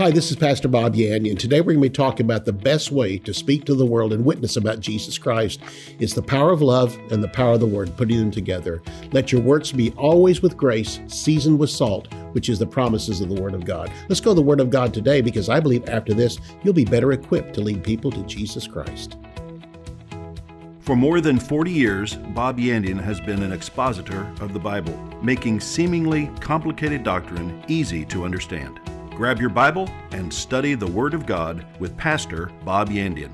Hi, this is Pastor Bob Yandian. Today we're going to be talking about the best way to speak to the world and witness about Jesus Christ. It's the power of love and the power of the word, putting them together. Let your works be always with grace, seasoned with salt, which is the promises of the Word of God. Let's go to the Word of God today because I believe after this, you'll be better equipped to lead people to Jesus Christ. For more than 40 years, Bob Yandian has been an expositor of the Bible, making seemingly complicated doctrine easy to understand. Grab your Bible and study the Word of God with Pastor Bob Yandian.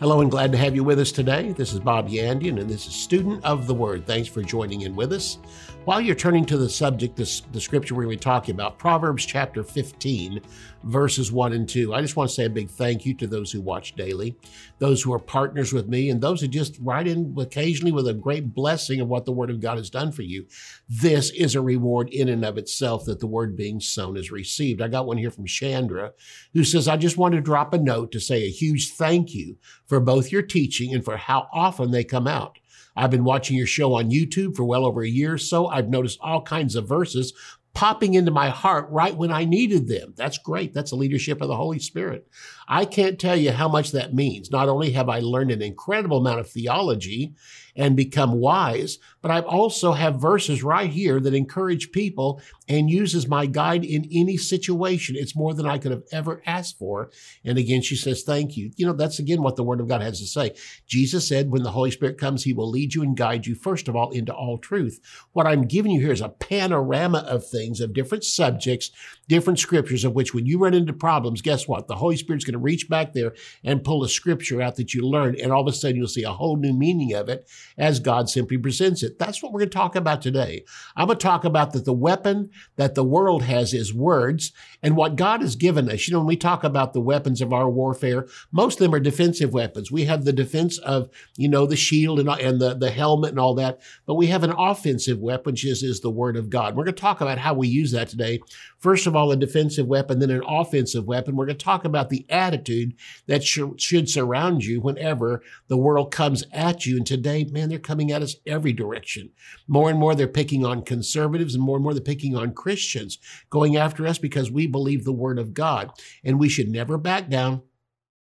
Hello and glad to have you with us today. This is Bob Yandian and this is Student of the Word. Thanks for joining in with us. While you're turning to the subject, this, the scripture we're going to be talking about, Proverbs chapter 15, verses 1 and 2, I just want to say a big thank you to those who watch daily, those who are partners with me, and those who just write in occasionally with a great blessing of what the Word of God has done for you. This is a reward in and of itself that the Word being sown is received. I got one here from Chandra who says, I just want to drop a note to say a huge thank you for both your teaching and for how often they come out. I've been watching your show on YouTube for well over a year, so I've noticed all kinds of verses popping into my heart right when I needed them. That's great. That's the leadership of the Holy Spirit. I can't tell you how much that means. Not only have I learned an incredible amount of theology and become wise, but I also have verses right here that encourage people and uses my guide in any situation. It's more than I could have ever asked for. And again, she says, thank you. You know, that's again what the word of God has to say. Jesus said, when the Holy Spirit comes, he will lead you and guide you, first of all, into all truth. What I'm giving you here is a panorama of things, of different subjects, different scriptures of which when you run into problems, guess what? The Holy Spirit's going to reach back there and pull a scripture out that you learned. And all of a sudden you'll see a whole new meaning of it as God simply presents it. That's what we're going to talk about today. I'm going to talk about that the weapon that the world has is words and what God has given us. You know, when we talk about the weapons of our warfare, most of them are defensive weapons. We have the defense of, you know, the shield and, and the, the helmet and all that, but we have an offensive weapon, which is, is the word of God. We're going to talk about how we use that today. First of all, a defensive weapon, then an offensive weapon. We're going to talk about the attitude that sh- should surround you whenever the world comes at you. And today, man, they're coming at us every direction. More and more, they're picking on conservatives, and more and more, they're picking on Christians, going after us because we believe the word of God. And we should never back down.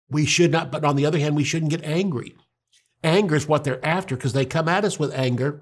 We should not, but on the other hand, we shouldn't get angry. Anger is what they're after because they come at us with anger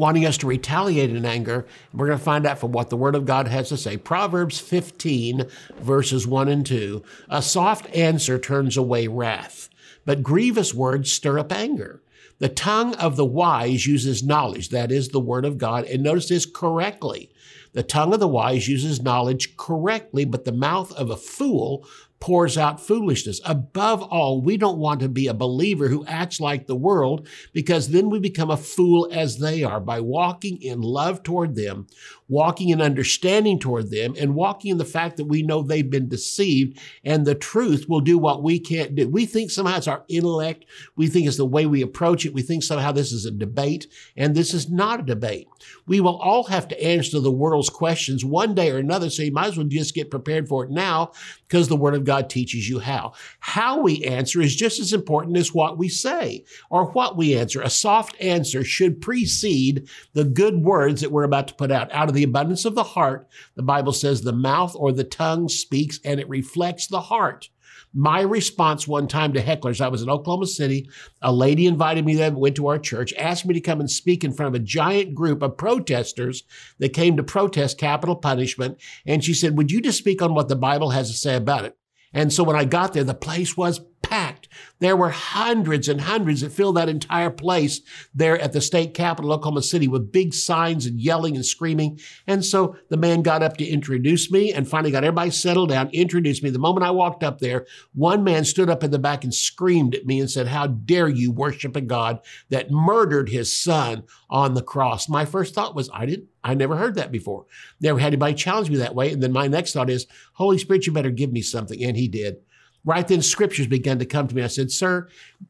wanting us to retaliate in anger. We're going to find out from what the Word of God has to say. Proverbs 15, verses 1 and 2. A soft answer turns away wrath, but grievous words stir up anger. The tongue of the wise uses knowledge, that is the Word of God, and notice this correctly. The tongue of the wise uses knowledge correctly, but the mouth of a fool pours out foolishness. Above all, we don't want to be a believer who acts like the world because then we become a fool as they are by walking in love toward them, walking in understanding toward them, and walking in the fact that we know they've been deceived and the truth will do what we can't do. We think somehow it's our intellect. We think it's the way we approach it. We think somehow this is a debate, and this is not a debate. We will all have to answer the world's questions one day or another, so you might as well just get prepared for it now because the Word of God teaches you how. How we answer is just as important as what we say or what we answer. A soft answer should precede the good words that we're about to put out. Out of the abundance of the heart, the Bible says the mouth or the tongue speaks and it reflects the heart. My response one time to hecklers, I was in Oklahoma City. A lady invited me there, went to our church, asked me to come and speak in front of a giant group of protesters that came to protest capital punishment. And she said, Would you just speak on what the Bible has to say about it? And so when I got there, the place was packed. There were hundreds and hundreds that filled that entire place there at the state capitol, Oklahoma City, with big signs and yelling and screaming. And so the man got up to introduce me and finally got everybody settled down, introduced me. The moment I walked up there, one man stood up in the back and screamed at me and said, How dare you worship a God that murdered his son on the cross? My first thought was, I didn't I never heard that before. Never had anybody challenge me that way. And then my next thought is, Holy Spirit, you better give me something. And he did. Right then, scriptures began to come to me. I said, Sir,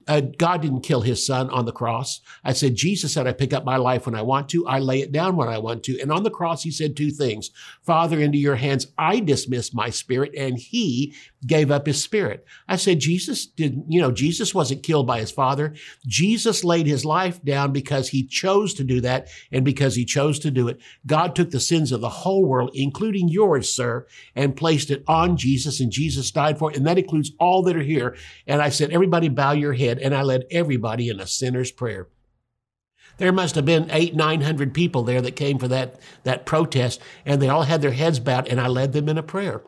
uh, God didn't kill his son on the cross. I said, Jesus said, I pick up my life when I want to. I lay it down when I want to. And on the cross, he said two things Father, into your hands, I dismiss my spirit. And he gave up his spirit. I said, Jesus didn't, you know, Jesus wasn't killed by his father. Jesus laid his life down because he chose to do that. And because he chose to do it, God took the sins of the whole world, including yours, sir, and placed it on Jesus. And Jesus died for it. And that includes all that are here. And I said, everybody bow your head. And I led everybody in a sinner's prayer. There must have been eight, nine hundred people there that came for that, that protest, and they all had their heads bowed, and I led them in a prayer.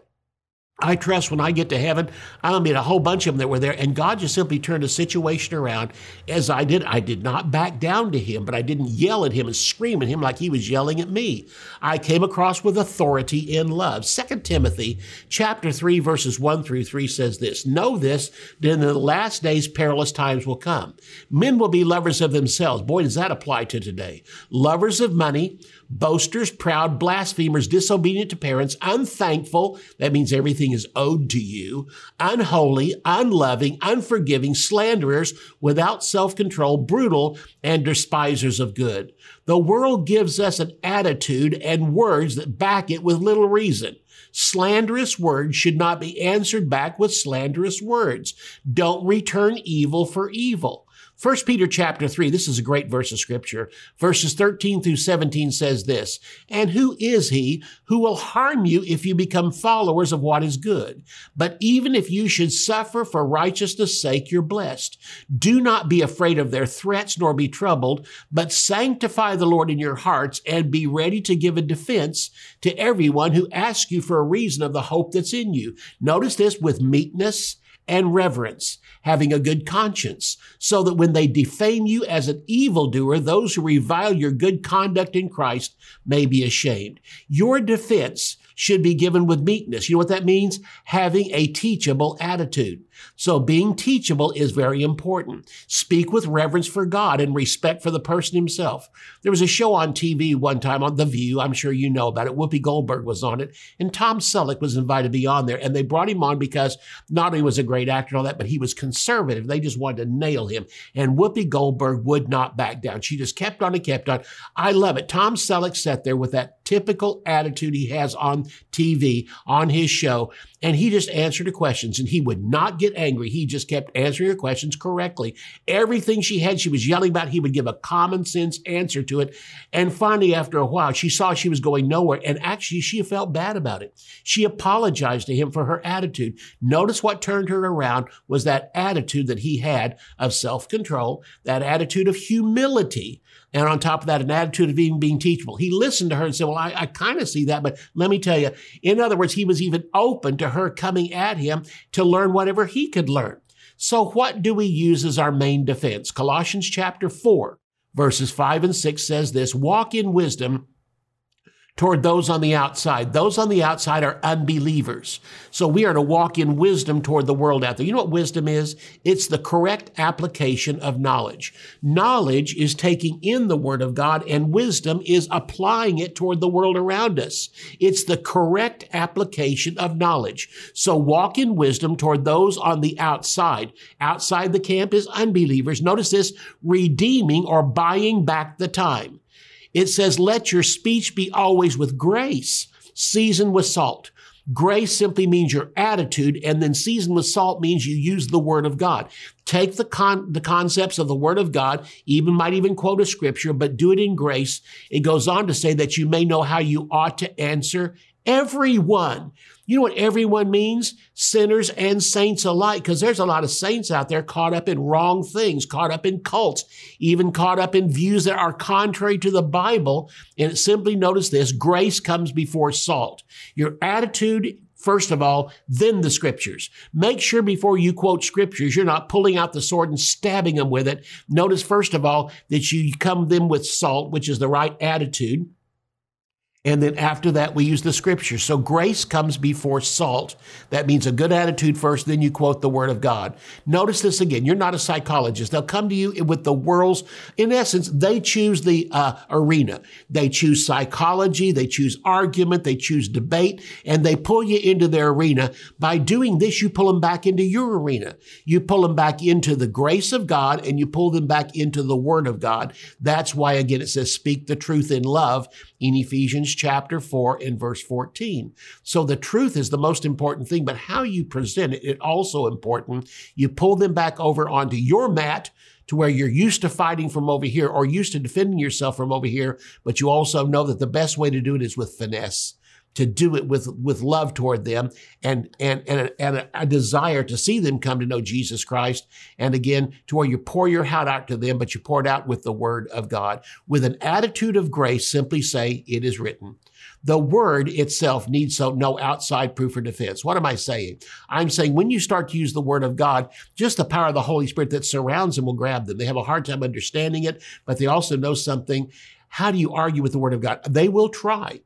I trust when I get to heaven, I'll meet a whole bunch of them that were there. And God just simply turned the situation around as I did. I did not back down to him, but I didn't yell at him and scream at him like he was yelling at me. I came across with authority in love. Second Timothy chapter 3, verses 1 through 3 says this Know this, that in the last days perilous times will come. Men will be lovers of themselves. Boy, does that apply to today. Lovers of money boasters, proud, blasphemers, disobedient to parents, unthankful. That means everything is owed to you. Unholy, unloving, unforgiving, slanderers, without self control, brutal, and despisers of good. The world gives us an attitude and words that back it with little reason. Slanderous words should not be answered back with slanderous words. Don't return evil for evil. 1 Peter chapter 3, this is a great verse of scripture. Verses 13 through 17 says this, And who is he who will harm you if you become followers of what is good? But even if you should suffer for righteousness' sake, you're blessed. Do not be afraid of their threats nor be troubled, but sanctify the Lord in your hearts and be ready to give a defense to everyone who asks you for a reason of the hope that's in you. Notice this with meekness and reverence, having a good conscience, so that when they defame you as an evildoer, those who revile your good conduct in Christ may be ashamed. Your defense should be given with meekness. You know what that means? Having a teachable attitude. So being teachable is very important. Speak with reverence for God and respect for the person himself. There was a show on TV one time on The View. I'm sure you know about it. Whoopi Goldberg was on it and Tom Selleck was invited to be on there. And they brought him on because not only was a great actor and all that, but he was conservative. They just wanted to nail him. And Whoopi Goldberg would not back down. She just kept on and kept on. I love it. Tom Selleck sat there with that typical attitude he has on TV, on his show, and he just answered the questions and he would not get angry. He just kept answering her questions correctly. Everything she had, she was yelling about, he would give a common sense answer to it. And finally, after a while, she saw she was going nowhere and actually she felt bad about it. She apologized to him for her attitude. Notice what turned her around was that attitude that he had of self control, that attitude of humility and on top of that, an attitude of even being teachable. He listened to her and said, Well, I, I kind of see that, but let me tell you. In other words, he was even open to her coming at him to learn whatever he could learn. So, what do we use as our main defense? Colossians chapter 4, verses 5 and 6 says this Walk in wisdom toward those on the outside. Those on the outside are unbelievers. So we are to walk in wisdom toward the world out there. You know what wisdom is? It's the correct application of knowledge. Knowledge is taking in the word of God and wisdom is applying it toward the world around us. It's the correct application of knowledge. So walk in wisdom toward those on the outside. Outside the camp is unbelievers. Notice this, redeeming or buying back the time. It says, let your speech be always with grace, seasoned with salt. Grace simply means your attitude, and then seasoned with salt means you use the word of God. Take the con- the concepts of the word of God, even might even quote a scripture, but do it in grace. It goes on to say that you may know how you ought to answer everyone. You know what everyone means? Sinners and saints alike, because there's a lot of saints out there caught up in wrong things, caught up in cults, even caught up in views that are contrary to the Bible. And simply notice this grace comes before salt. Your attitude first of all, then the scriptures. Make sure before you quote scriptures, you're not pulling out the sword and stabbing them with it. Notice, first of all, that you come them with salt, which is the right attitude. And then after that, we use the scripture. So grace comes before salt. That means a good attitude first, then you quote the word of God. Notice this again. You're not a psychologist. They'll come to you with the world's, in essence, they choose the uh, arena. They choose psychology. They choose argument. They choose debate and they pull you into their arena. By doing this, you pull them back into your arena. You pull them back into the grace of God and you pull them back into the word of God. That's why, again, it says, speak the truth in love in Ephesians chapter 4 and verse 14. So the truth is the most important thing, but how you present it also important. You pull them back over onto your mat to where you're used to fighting from over here or used to defending yourself from over here, but you also know that the best way to do it is with finesse to do it with with love toward them and and and a, and a, desire to see them come to know Jesus Christ. And again to where you pour your heart out to them but you pour it out with the word of God. With an attitude of grace simply say it is written. The word itself needs so no outside proof or defense. What am I saying? I'm saying when you start to use the word of God just the power of the Holy Spirit that surrounds them will grab them. They have a hard time understanding it but they also know something. How do you argue with the word of God? They will try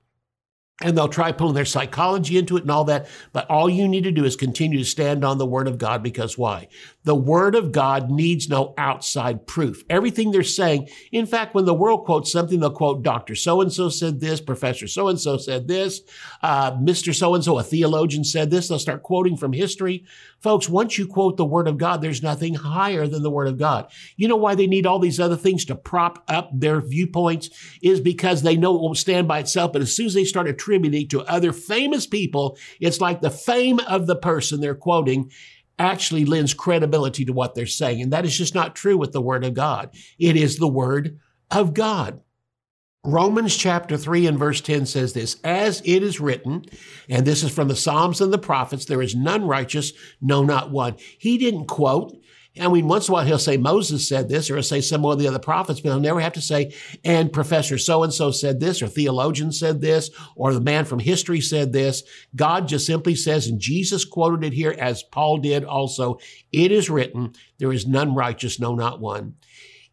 and they'll try pulling their psychology into it and all that. But all you need to do is continue to stand on the word of God because why? The word of God needs no outside proof. Everything they're saying, in fact, when the world quotes something, they'll quote Dr. So-and-so said this, Professor so-and-so said this, uh, Mr. So-and-so, a theologian said this. They'll start quoting from history. Folks, once you quote the word of God, there's nothing higher than the word of God. You know why they need all these other things to prop up their viewpoints is because they know it won't stand by itself. But as soon as they start attributing to other famous people, it's like the fame of the person they're quoting actually lends credibility to what they're saying. And that is just not true with the word of God. It is the word of God. Romans chapter 3 and verse 10 says this, as it is written, and this is from the Psalms and the prophets, there is none righteous, no, not one. He didn't quote. I mean, once in a while he'll say Moses said this, or he'll say some of the other prophets, but he'll never have to say, and Professor so and so said this, or theologian said this, or the man from history said this. God just simply says, and Jesus quoted it here as Paul did also, it is written, there is none righteous, no, not one.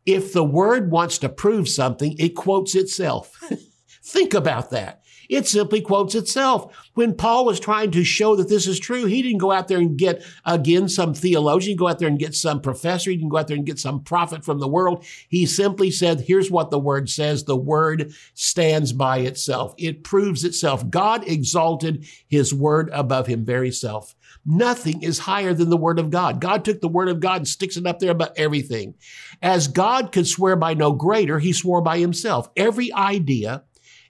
If the word wants to prove something, it quotes itself. Think about that. It simply quotes itself. When Paul was trying to show that this is true, he didn't go out there and get, again, some theologian, go out there and get some professor, he didn't go out there and get some prophet from the world. He simply said, here's what the word says. The word stands by itself. It proves itself. God exalted his word above him very self. Nothing is higher than the word of God. God took the word of God and sticks it up there about everything. As God could swear by no greater, he swore by himself. Every idea,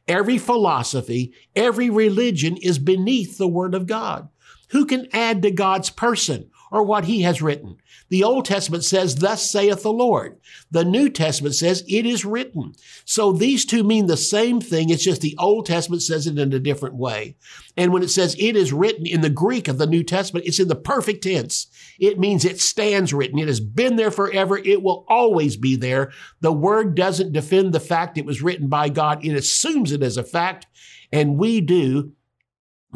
every philosophy, every religion is beneath the word of God. Who can add to God's person or what he has written? The Old Testament says, thus saith the Lord. The New Testament says, it is written. So these two mean the same thing. It's just the Old Testament says it in a different way. And when it says it is written in the Greek of the New Testament, it's in the perfect tense. It means it stands written. It has been there forever. It will always be there. The word doesn't defend the fact it was written by God. It assumes it as a fact. And we do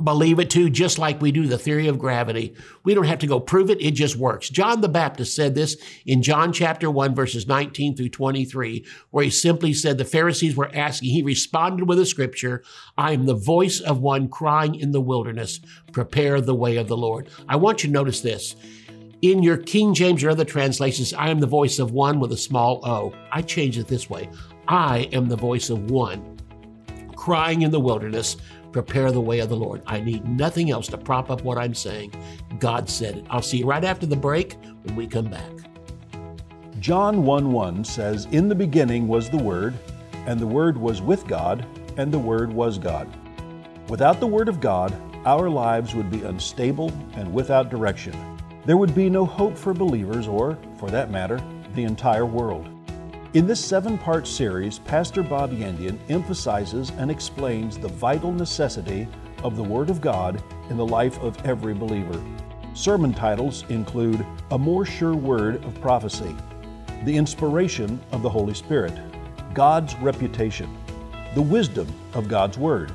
believe it too, just like we do the theory of gravity. We don't have to go prove it. It just works. John the Baptist said this in John chapter 1, verses 19 through 23, where he simply said the Pharisees were asking, he responded with a scripture, I am the voice of one crying in the wilderness, prepare the way of the Lord. I want you to notice this. In your King James or other translations, I am the voice of one with a small o. I change it this way. I am the voice of one crying in the wilderness, prepare the way of the Lord. I need nothing else to prop up what I'm saying. God said it. I'll see you right after the break when we come back. John 1 1 says, In the beginning was the Word, and the Word was with God, and the Word was God. Without the Word of God, our lives would be unstable and without direction. There would be no hope for believers, or, for that matter, the entire world. In this seven part series, Pastor Bob Yandian emphasizes and explains the vital necessity of the Word of God in the life of every believer. Sermon titles include A More Sure Word of Prophecy, The Inspiration of the Holy Spirit, God's Reputation, The Wisdom of God's Word,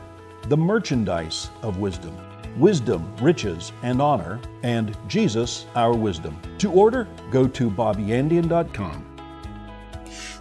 The Merchandise of Wisdom, Wisdom, Riches, and Honor, and Jesus, Our Wisdom. To order, go to bobyandian.com.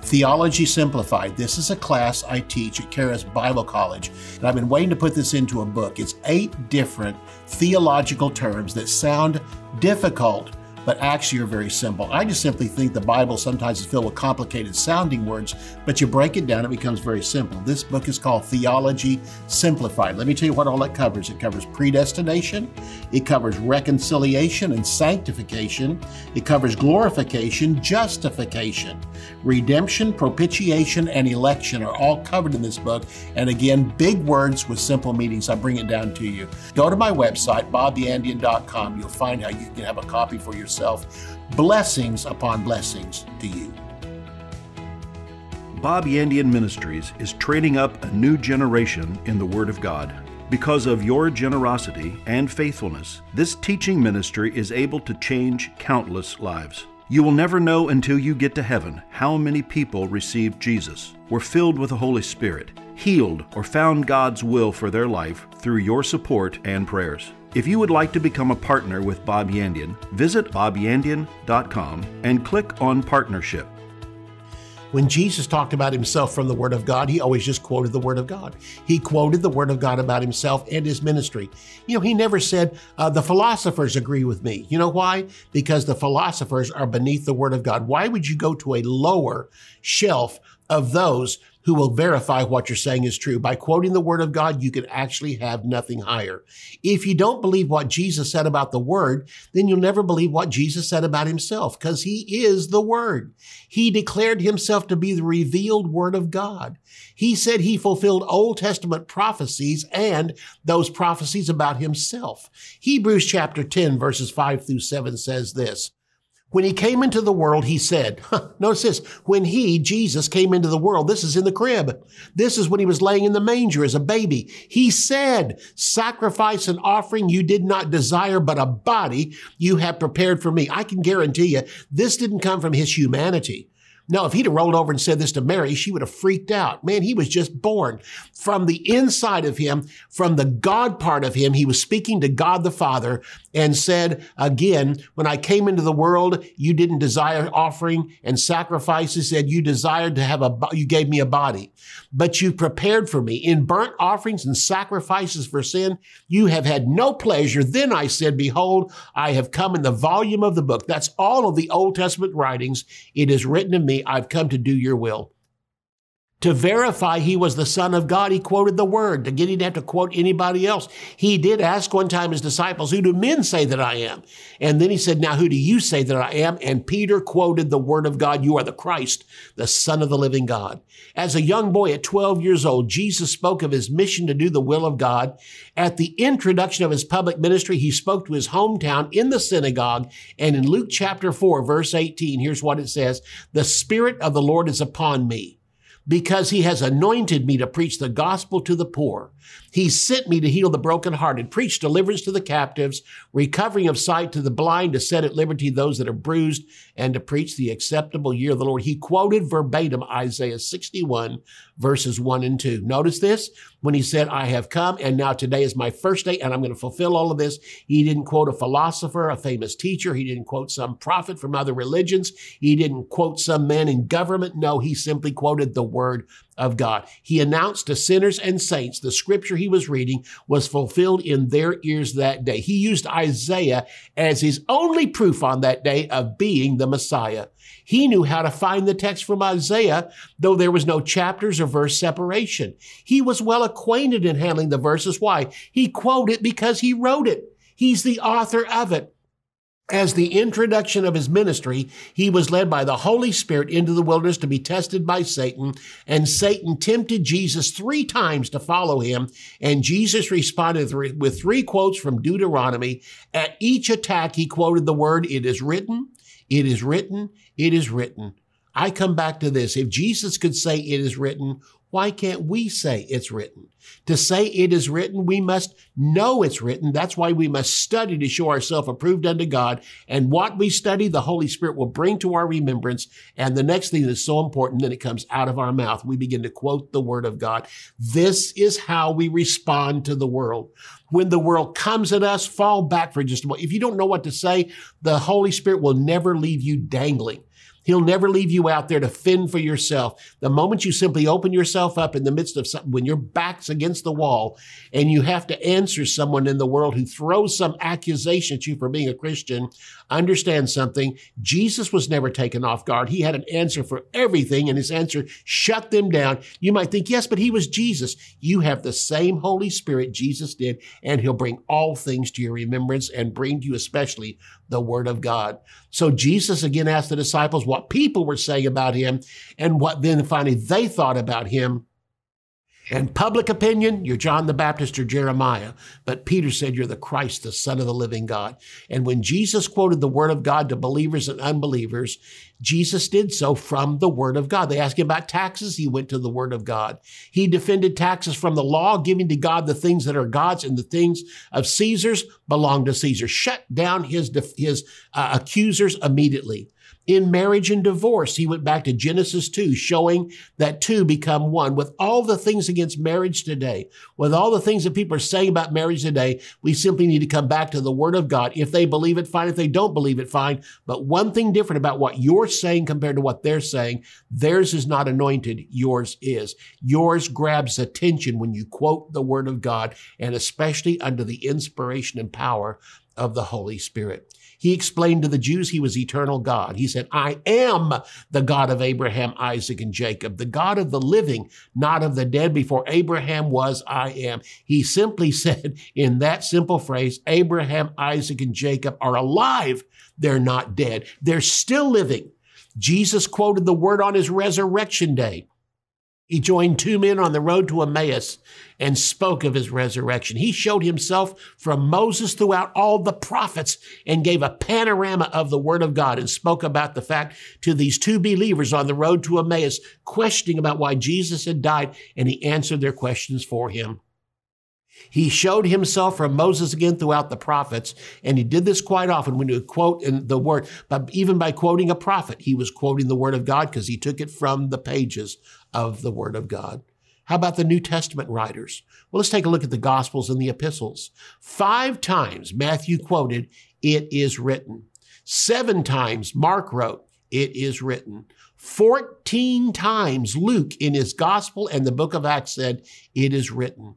Theology Simplified. This is a class I teach at Charis Bible College, and I've been waiting to put this into a book. It's eight different theological terms that sound difficult but actually are very simple. I just simply think the Bible sometimes is filled with complicated sounding words, but you break it down, it becomes very simple. This book is called Theology Simplified. Let me tell you what all it covers it covers predestination, it covers reconciliation and sanctification, it covers glorification, justification, redemption, propitiation, and election are all covered in this book. And again, big words with simple meanings. I bring it down to you. Go to my website, bobyandian.com. You'll find how you can have a copy for yourself yourself. Blessings upon blessings to you. Bob Yandian Ministries is training up a new generation in the Word of God. Because of your generosity and faithfulness, this teaching ministry is able to change countless lives. You will never know until you get to heaven how many people received Jesus, were filled with the Holy Spirit, healed, or found God's will for their life through your support and prayers. If you would like to become a partner with Bob Yandian, visit bobyandian.com and click on Partnership. When Jesus talked about himself from the Word of God, he always just quoted the Word of God. He quoted the Word of God about himself and his ministry. You know, he never said, uh, the philosophers agree with me. You know why? Because the philosophers are beneath the Word of God. Why would you go to a lower shelf of those who will verify what you're saying is true. By quoting the word of God, you can actually have nothing higher. If you don't believe what Jesus said about the word, then you'll never believe what Jesus said about himself because he is the word. He declared himself to be the revealed word of God. He said he fulfilled Old Testament prophecies and those prophecies about himself. Hebrews chapter 10 verses 5 through 7 says this. When he came into the world, he said, huh, notice this, when he, Jesus, came into the world, this is in the crib. This is when he was laying in the manger as a baby. He said, sacrifice and offering you did not desire, but a body you have prepared for me. I can guarantee you, this didn't come from his humanity. No, if he'd have rolled over and said this to Mary, she would have freaked out. Man, he was just born. From the inside of him, from the God part of him, he was speaking to God the Father and said, again, when I came into the world, you didn't desire offering and sacrifices, said you desired to have a, you gave me a body, but you prepared for me in burnt offerings and sacrifices for sin. You have had no pleasure. Then I said, behold, I have come in the volume of the book. That's all of the Old Testament writings. It is written of me. I've come to do your will. To verify he was the Son of God, he quoted the word. Again, he didn't have to quote anybody else. He did ask one time his disciples, Who do men say that I am? And then he said, Now who do you say that I am? And Peter quoted the word of God, You are the Christ, the Son of the living God. As a young boy at 12 years old, Jesus spoke of his mission to do the will of God. At the introduction of his public ministry, he spoke to his hometown in the synagogue. And in Luke chapter 4, verse 18, here's what it says The Spirit of the Lord is upon me because he has anointed me to preach the gospel to the poor. He sent me to heal the brokenhearted, preach deliverance to the captives, recovering of sight to the blind, to set at liberty those that are bruised, and to preach the acceptable year of the Lord. He quoted verbatim Isaiah 61 verses 1 and 2. Notice this when he said, I have come and now today is my first day and I'm going to fulfill all of this. He didn't quote a philosopher, a famous teacher. He didn't quote some prophet from other religions. He didn't quote some man in government. No, he simply quoted the word of God. He announced to sinners and saints the scripture he was reading was fulfilled in their ears that day. He used Isaiah as his only proof on that day of being the Messiah. He knew how to find the text from Isaiah, though there was no chapters or verse separation. He was well acquainted in handling the verses. Why? He quoted because he wrote it. He's the author of it. As the introduction of his ministry, he was led by the Holy Spirit into the wilderness to be tested by Satan, and Satan tempted Jesus three times to follow him, and Jesus responded with three quotes from Deuteronomy. At each attack, he quoted the word, It is written, it is written, it is written. I come back to this. If Jesus could say it is written, why can't we say it's written? To say it is written, we must know it's written. That's why we must study to show ourselves approved unto God. And what we study, the Holy Spirit will bring to our remembrance. And the next thing that's so important, then it comes out of our mouth. We begin to quote the word of God. This is how we respond to the world. When the world comes at us, fall back for just a moment. If you don't know what to say, the Holy Spirit will never leave you dangling. He'll never leave you out there to fend for yourself. The moment you simply open yourself up in the midst of something, when your back's against the wall and you have to answer someone in the world who throws some accusation at you for being a Christian, understand something. Jesus was never taken off guard. He had an answer for everything and his answer shut them down. You might think, yes, but he was Jesus. You have the same Holy Spirit Jesus did, and he'll bring all things to your remembrance and bring to you especially the word of God. So Jesus again asked the disciples what people were saying about him and what then finally they thought about him. And public opinion, you're John the Baptist or Jeremiah. But Peter said, You're the Christ, the Son of the living God. And when Jesus quoted the Word of God to believers and unbelievers, Jesus did so from the Word of God. They asked him about taxes. He went to the Word of God. He defended taxes from the law, giving to God the things that are God's and the things of Caesar's belong to Caesar. Shut down his, his uh, accusers immediately. In marriage and divorce, he went back to Genesis 2, showing that two become one. With all the things against marriage today, with all the things that people are saying about marriage today, we simply need to come back to the Word of God. If they believe it, fine. If they don't believe it, fine. But one thing different about what you're saying compared to what they're saying, theirs is not anointed, yours is. Yours grabs attention when you quote the Word of God, and especially under the inspiration and power of the Holy Spirit. He explained to the Jews he was eternal God. He said, I am the God of Abraham, Isaac, and Jacob, the God of the living, not of the dead. Before Abraham was, I am. He simply said in that simple phrase, Abraham, Isaac, and Jacob are alive. They're not dead. They're still living. Jesus quoted the word on his resurrection day. He joined two men on the road to Emmaus and spoke of his resurrection. He showed himself from Moses throughout all the prophets and gave a panorama of the word of God and spoke about the fact to these two believers on the road to Emmaus, questioning about why Jesus had died, and he answered their questions for him. He showed himself from Moses again throughout the prophets, and he did this quite often when he would quote in the word, but even by quoting a prophet, he was quoting the word of God because he took it from the pages of the word of God. How about the New Testament writers? Well, let's take a look at the Gospels and the epistles. Five times Matthew quoted, It is written. Seven times Mark wrote, It is written. 14 times Luke in his Gospel and the book of Acts said, It is written.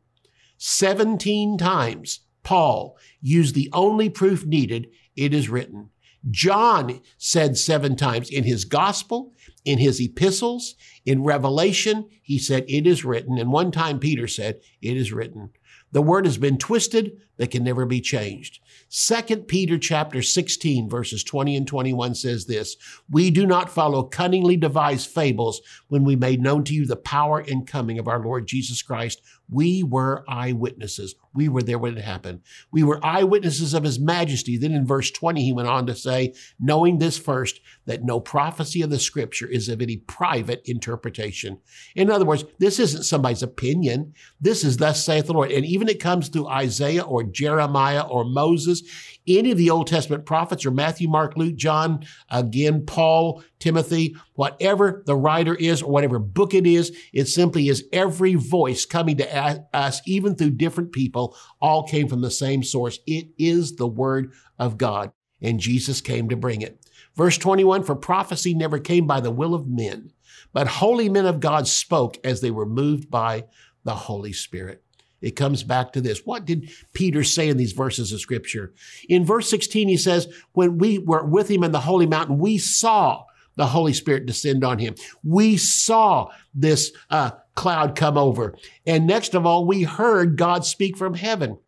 17 times, Paul used the only proof needed, it is written. John said seven times in his gospel, in his epistles, in Revelation, he said, it is written. And one time Peter said, it is written. The word has been twisted, but can never be changed. Second Peter chapter 16 verses 20 and 21 says this, we do not follow cunningly devised fables when we made known to you the power and coming of our Lord Jesus Christ we were eyewitnesses. We were there when it happened. We were eyewitnesses of his majesty. Then in verse 20, he went on to say, knowing this first, that no prophecy of the scripture is of any private interpretation. In other words, this isn't somebody's opinion. This is thus saith the Lord. And even it comes through Isaiah or Jeremiah or Moses, any of the Old Testament prophets or Matthew, Mark, Luke, John, again, Paul, Timothy, whatever the writer is or whatever book it is, it simply is every voice coming to us, even through different people, all came from the same source. It is the word of God, and Jesus came to bring it. Verse 21, for prophecy never came by the will of men, but holy men of God spoke as they were moved by the Holy Spirit. It comes back to this. What did Peter say in these verses of scripture? In verse 16, he says, when we were with him in the holy mountain, we saw the Holy Spirit descend on him. We saw this uh, cloud come over. And next of all, we heard God speak from heaven.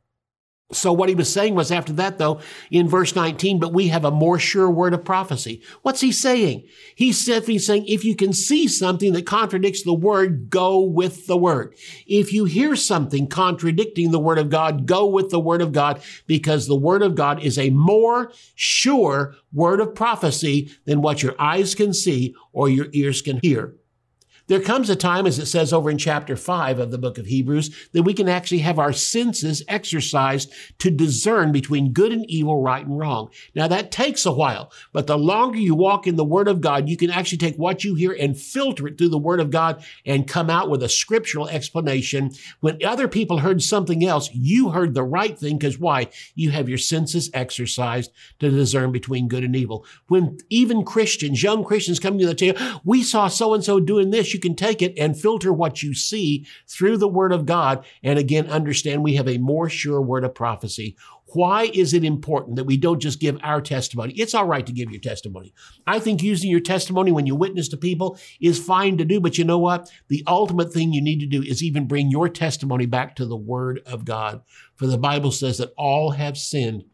So what he was saying was after that though, in verse 19, but we have a more sure word of prophecy. What's he saying? He's simply saying, if you can see something that contradicts the word, go with the word. If you hear something contradicting the word of God, go with the word of God because the word of God is a more sure word of prophecy than what your eyes can see or your ears can hear. There comes a time, as it says over in chapter 5 of the book of Hebrews, that we can actually have our senses exercised to discern between good and evil, right and wrong. Now, that takes a while, but the longer you walk in the Word of God, you can actually take what you hear and filter it through the Word of God and come out with a scriptural explanation. When other people heard something else, you heard the right thing because why? You have your senses exercised to discern between good and evil. When even Christians, young Christians come to tell you, we saw so and so doing this, you can take it and filter what you see through the word of God. And again, understand we have a more sure word of prophecy. Why is it important that we don't just give our testimony? It's all right to give your testimony. I think using your testimony when you witness to people is fine to do, but you know what? The ultimate thing you need to do is even bring your testimony back to the Word of God. For the Bible says that all have sinned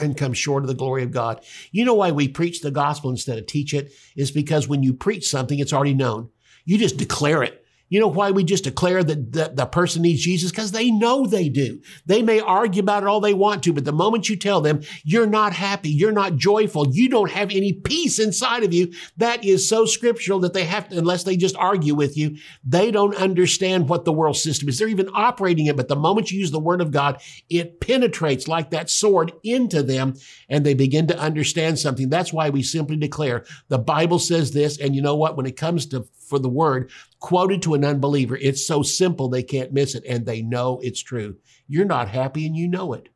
and come short of the glory of God. You know why we preach the gospel instead of teach it? Is because when you preach something, it's already known. You just declare it. You know why we just declare that the, the person needs Jesus? Because they know they do. They may argue about it all they want to, but the moment you tell them you're not happy, you're not joyful, you don't have any peace inside of you, that is so scriptural that they have to, unless they just argue with you, they don't understand what the world system is. They're even operating it, but the moment you use the word of God, it penetrates like that sword into them and they begin to understand something. That's why we simply declare the Bible says this. And you know what? When it comes to for the word quoted to an unbeliever. It's so simple they can't miss it and they know it's true. You're not happy and you know it.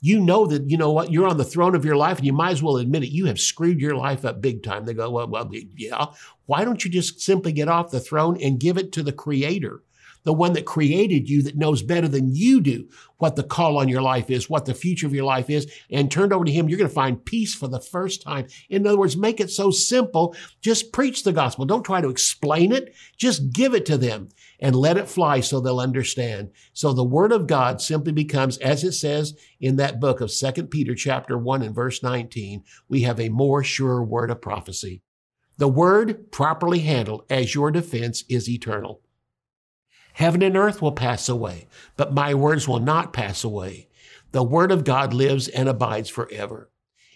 You know that, you know what, you're on the throne of your life and you might as well admit it. You have screwed your life up big time. They go, well, well, yeah. Why don't you just simply get off the throne and give it to the creator? The one that created you that knows better than you do what the call on your life is, what the future of your life is, and turned over to him, you're going to find peace for the first time. In other words, make it so simple. Just preach the gospel. Don't try to explain it. Just give it to them and let it fly so they'll understand. So the word of God simply becomes, as it says in that book of Second Peter chapter 1 and verse 19, we have a more sure word of prophecy. The word properly handled as your defense is eternal. Heaven and earth will pass away, but my words will not pass away. The word of God lives and abides forever.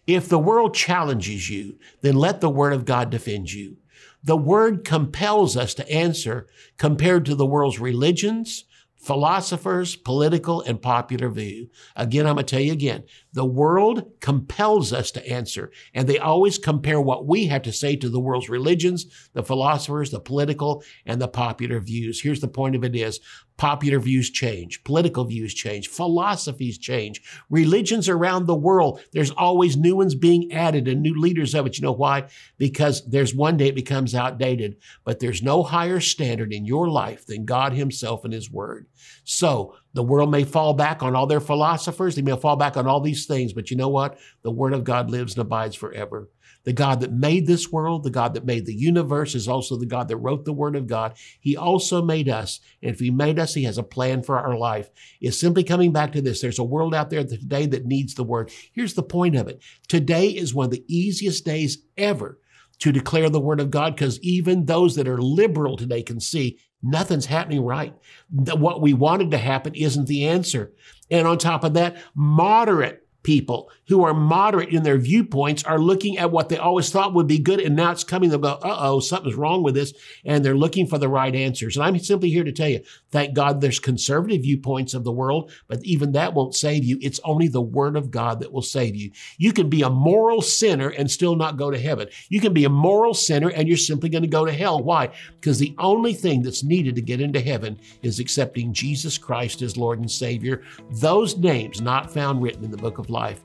If the world challenges you, then let the word of God defend you. The word compels us to answer compared to the world's religions, philosophers, political, and popular view. Again, I'm going to tell you again, the world compels us to answer, and they always compare what we have to say to the world's religions, the philosophers, the political, and the popular views. Here's the point of it is popular views change, political views change, philosophies change, religions around the world. There's always new ones being added and new leaders of it. You know why? Because there's one day it becomes outdated, but there's no higher standard in your life than God Himself and His Word. So the world may fall back on all their philosophers. They may fall back on all these things, but you know what? The Word of God lives and abides forever. The God that made this world, the God that made the universe, is also the God that wrote the Word of God. He also made us. And if He made us, He has a plan for our life. It's simply coming back to this. There's a world out there today that needs the Word. Here's the point of it today is one of the easiest days ever to declare the Word of God because even those that are liberal today can see Nothing's happening right. What we wanted to happen isn't the answer. And on top of that, moderate people who are moderate in their viewpoints are looking at what they always thought would be good and now it's coming. They'll go uh-oh something's wrong with this and they're looking for the right answers. And i'm simply here to tell you thank god there's conservative viewpoints of the world but even that won't save you. It's only the word of god that will save you. You can be a moral sinner and still not go to heaven. You can be a moral sinner and you're simply going to go to hell. Why? Because the only thing that's needed to get into heaven is accepting jesus christ as lord and savior. Those names not found written in the book of life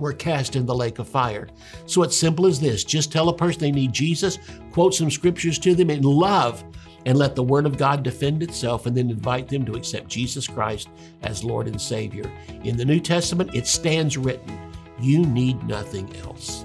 were cast in the lake of fire. So it's simple as this just tell a person they need Jesus, quote some scriptures to them in love, and let the Word of God defend itself, and then invite them to accept Jesus Christ as Lord and Savior. In the New Testament, it stands written, You need nothing else.